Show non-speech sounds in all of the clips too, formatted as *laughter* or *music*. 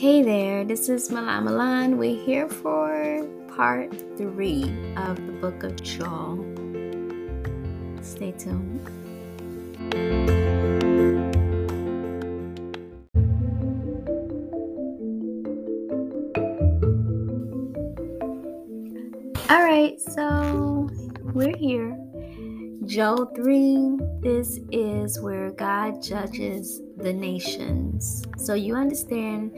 Hey there, this is Milan Milan. We're here for part three of the book of Joel. Stay tuned. All right, so we're here. Joel 3, this is where God judges the nations. So you understand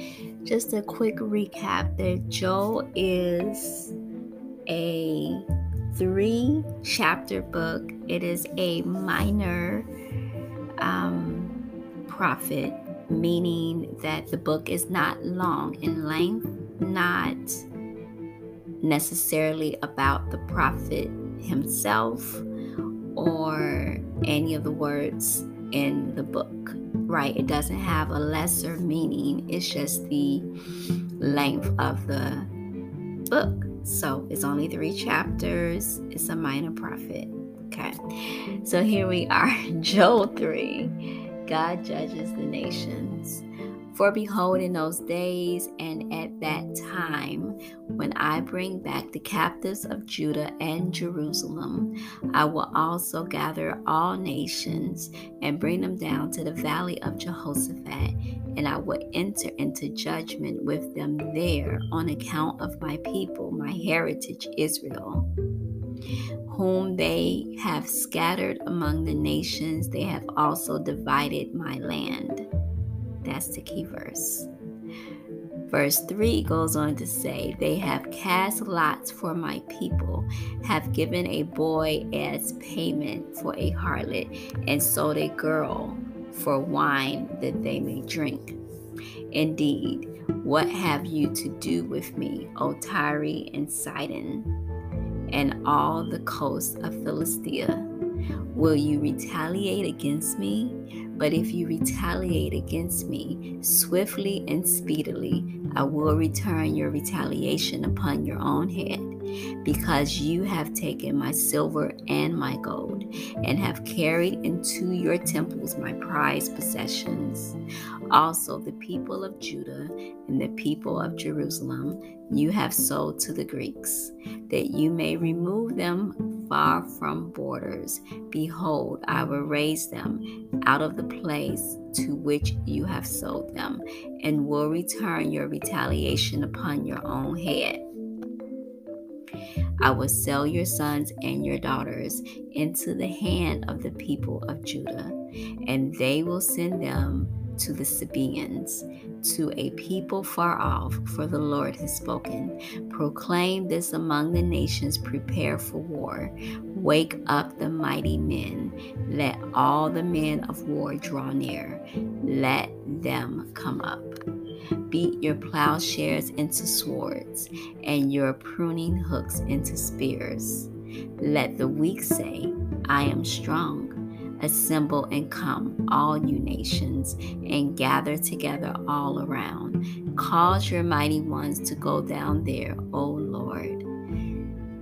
just a quick recap that Joel is a three chapter book. It is a minor um, prophet, meaning that the book is not long in length, not necessarily about the prophet himself or any of the words in the book, right? It doesn't have a lesser meaning, it's just the length of the book. So it's only three chapters, it's a minor prophet. Okay, so here we are, *laughs* Joel 3. God judges the nations. For behold, in those days and at that time, when I bring back the captives of Judah and Jerusalem, I will also gather all nations and bring them down to the valley of Jehoshaphat, and I will enter into judgment with them there on account of my people, my heritage Israel whom they have scattered among the nations, they have also divided my land. That's the key verse. Verse 3 goes on to say, They have cast lots for my people, have given a boy as payment for a harlot, and sold a girl for wine that they may drink. Indeed, what have you to do with me, O Tyre and Sidon, and all the coasts of Philistia? Will you retaliate against me? But if you retaliate against me swiftly and speedily, I will return your retaliation upon your own head, because you have taken my silver and my gold, and have carried into your temples my prized possessions. Also, the people of Judah and the people of Jerusalem you have sold to the Greeks, that you may remove them far from borders. Behold, I will raise them out of the place to which you have sold them, and will return your retaliation upon your own head. I will sell your sons and your daughters into the hand of the people of Judah, and they will send them to the Sabaeans, to a people far off, for the Lord has spoken. Proclaim this among the nations, prepare for war. Wake up the mighty men. Let all the men of war draw near. Let them come up. Beat your plowshares into swords, and your pruning hooks into spears. Let the weak say, I am strong Assemble and come, all you nations, and gather together all around. Cause your mighty ones to go down there, O Lord.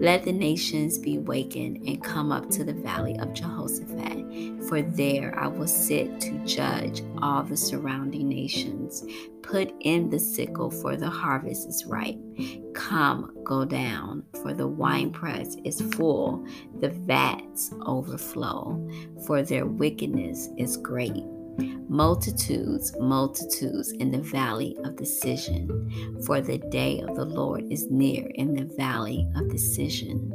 Let the nations be wakened and come up to the valley of Jehoshaphat, for there I will sit to judge all the surrounding nations. Put in the sickle, for the harvest is ripe. Come, go down, for the winepress is full, the vats overflow, for their wickedness is great multitudes, multitudes in the valley of decision. For the day of the Lord is near in the valley of decision.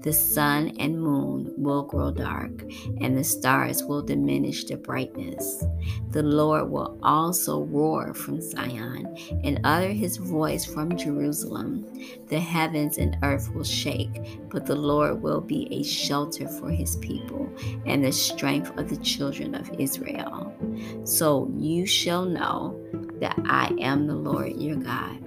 The sun and moon will grow dark, and the stars will diminish their brightness. The Lord will also roar from Zion and utter his voice from Jerusalem. The heavens and earth will shake, but the Lord will be a shelter for his people and the strength of the children of Israel. So you shall know that I am the Lord your God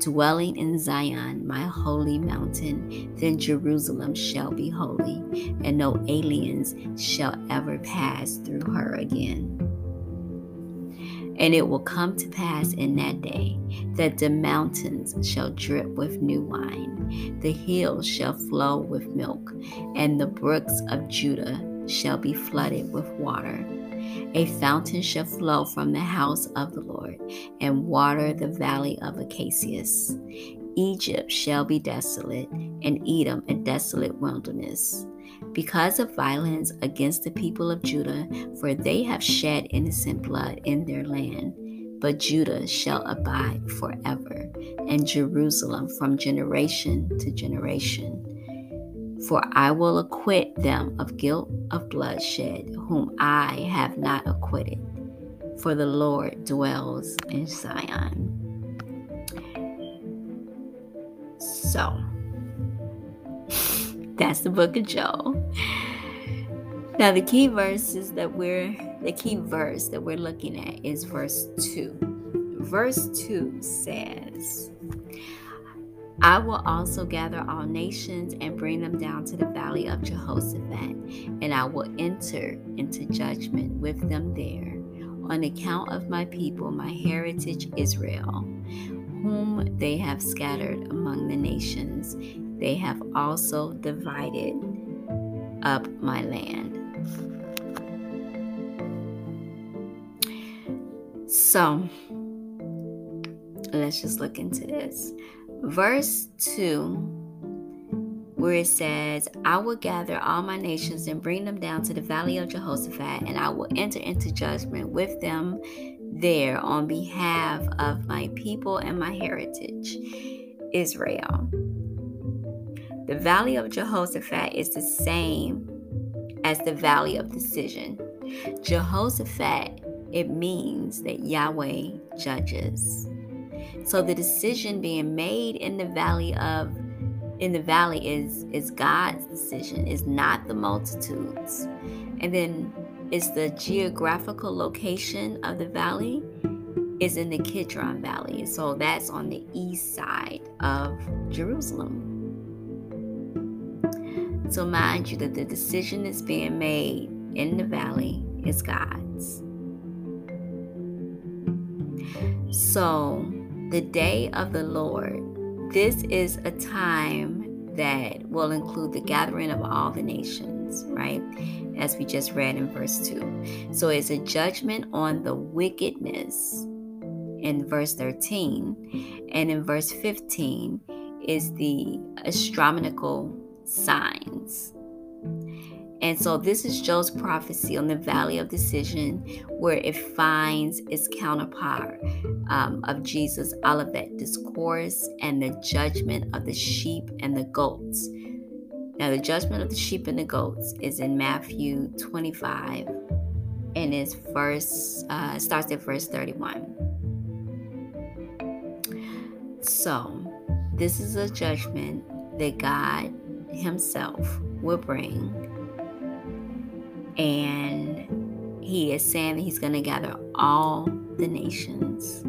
dwelling in Zion, my holy mountain, then Jerusalem shall be holy, and no aliens shall ever pass through her again. And it will come to pass in that day that the mountains shall drip with new wine, the hills shall flow with milk, and the brooks of Judah shall be flooded with water A fountain shall flow from the house of the Lord and water the valley of Acacias. Egypt shall be desolate, and Edom a desolate wilderness. Because of violence against the people of Judah, for they have shed innocent blood in their land. But Judah shall abide forever, and Jerusalem from generation to generation. For I will acquit them of guilt of bloodshed, whom I have not acquitted. For the Lord dwells in Zion. So, *laughs* that's the book of Joel. Now, the key verses that we're, the key verse that we're looking at is verse 2. Verse 2 says, I will also gather all nations and bring them down to the valley of Jehoshaphat, and I will enter into judgment with them there on account of my people, my heritage Israel, whom they have scattered among the nations. They have also divided up my land. So, let's just look into this verse 2, where it says, I will gather all my nations and bring them down to the valley of Jehoshaphat, and I will enter into judgment with them there on behalf of my people and my heritage, Israel. The valley of Jehoshaphat is the same as the valley of decision. Jehoshaphat, it means that Yahweh judges. So the decision being made in the valley of in the valley is is God's decision, is not the multitudes. And then is the geographical location of the valley is in the Kidron Valley. So that's on the east side of Jerusalem. So mind you that the decision that's being made in the valley is God's. So the day of the Lord. This is a time that will include the gathering of all the nations, right? As we just read in verse 2. So it's a judgment on the wickedness in verse 13. And in verse 15 is the astronomical signs and so this is Joel's prophecy on the valley of decision, where it finds its counterpart um, of Jesus' Olivet discourse and the judgment of the sheep and the goats. Now, the judgment of the sheep and the goats is in Matthew 25, and is verse uh, starts at verse 31. So, this is a judgment that God Himself will bring and he is saying that he's going to gather all the nations.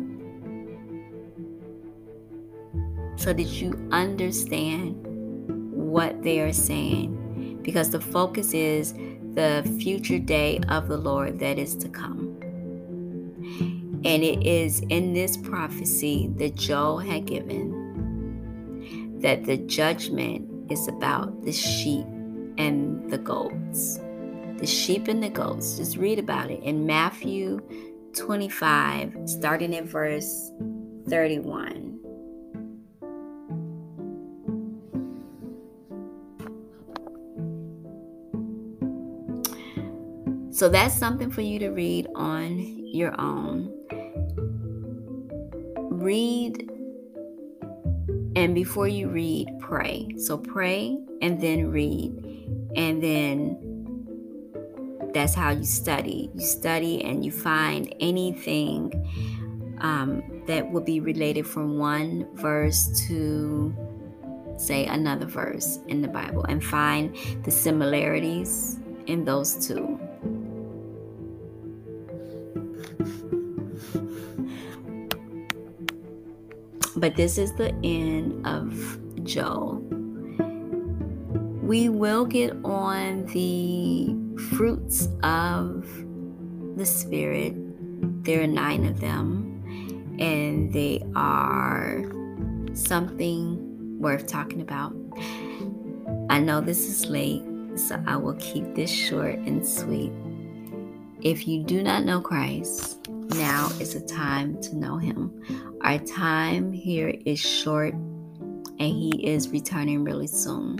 So, did you understand what they are saying? Because the focus is the future day of the Lord that is to come. And it is in this prophecy that Joel had given that the judgment is about the sheep and the goats the sheep and the goats. Just read about it in Matthew 25, starting in verse 31. So that's something for you to read on your own. Read, and before you read, pray. So pray and then read, and then that's how you study. You study and you find anything um, that would be related from one verse to, say, another verse in the Bible and find the similarities in those two. But this is the end of Joel. We will get on the fruits of the Spirit. There are nine of them, and they are something worth talking about. I know this is late, so I will keep this short and sweet. If you do not know Christ, now is the time to know him. Our time here is short and he is returning really soon.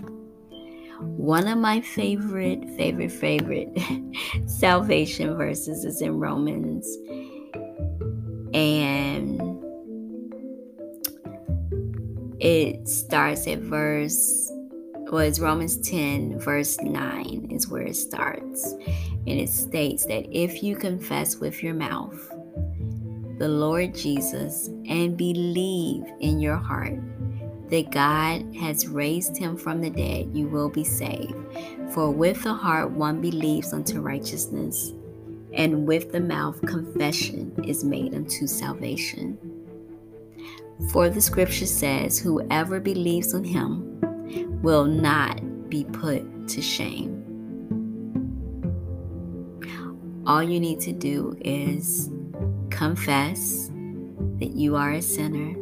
One of my favorite, favorite, favorite *laughs* salvation verses is in Romans. And it starts at verse was Romans 10, verse 9 is where it starts. And it states that if you confess with your mouth the Lord Jesus and believe in your heart that God has raised him from the dead, you will be saved. For with the heart one believes unto righteousness, and with the mouth confession is made unto salvation. For the scripture says, Whoever believes on him will not be put to shame. All you need to do is confess that you are a sinner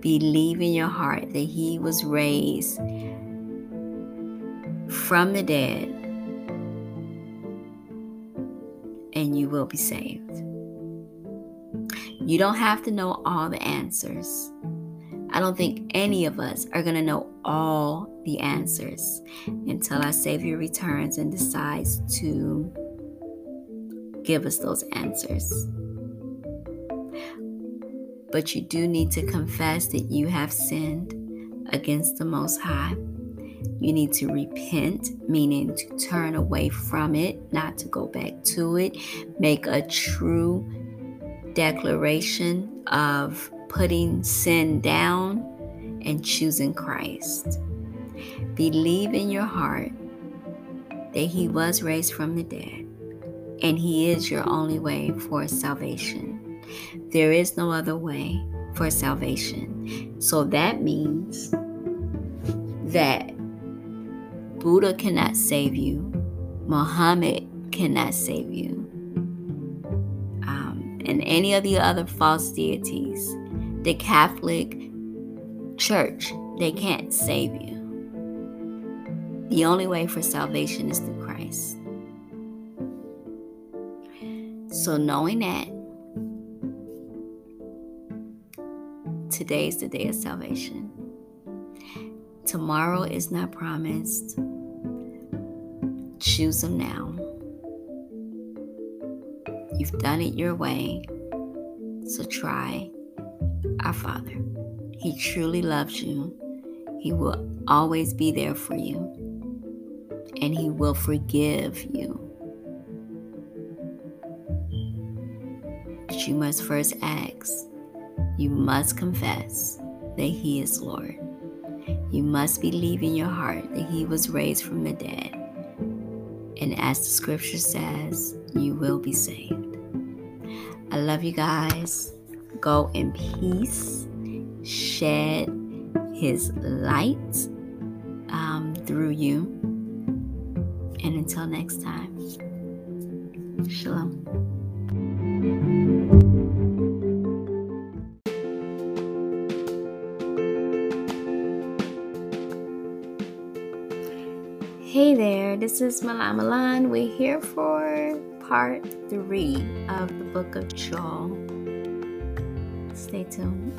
believe in your heart that he was raised from the dead and you will be saved. You don't have to know all the answers. I don't think any of us are going to know all the answers until our Savior returns and decides to give us those answers. But you do need to confess that you have sinned against the Most High. You need to repent, meaning to turn away from it, not to go back to it. Make a true declaration of putting sin down and choosing Christ. Believe in your heart that He was raised from the dead and He is your only way for salvation. There is no other way for salvation. So that means that Buddha cannot save you, Muhammad cannot save you, um, and any of the other false deities, the Catholic Church, they can't save you. The only way for salvation is through Christ. So, knowing that, Today is the day of salvation. Tomorrow is not promised. Choose Him now. You've done it your way, so try our Father. He truly loves you. He will always be there for you, and He will forgive you. But you must first ask you must confess that He is Lord. You must believe in your heart that He was raised from the dead. And as the scripture says, you will be saved. I love you guys. Go in peace. Shed His light um, through you. And until next time, Shalom. This is Milan Milan. We're here for part three of the book of Joel. Stay tuned.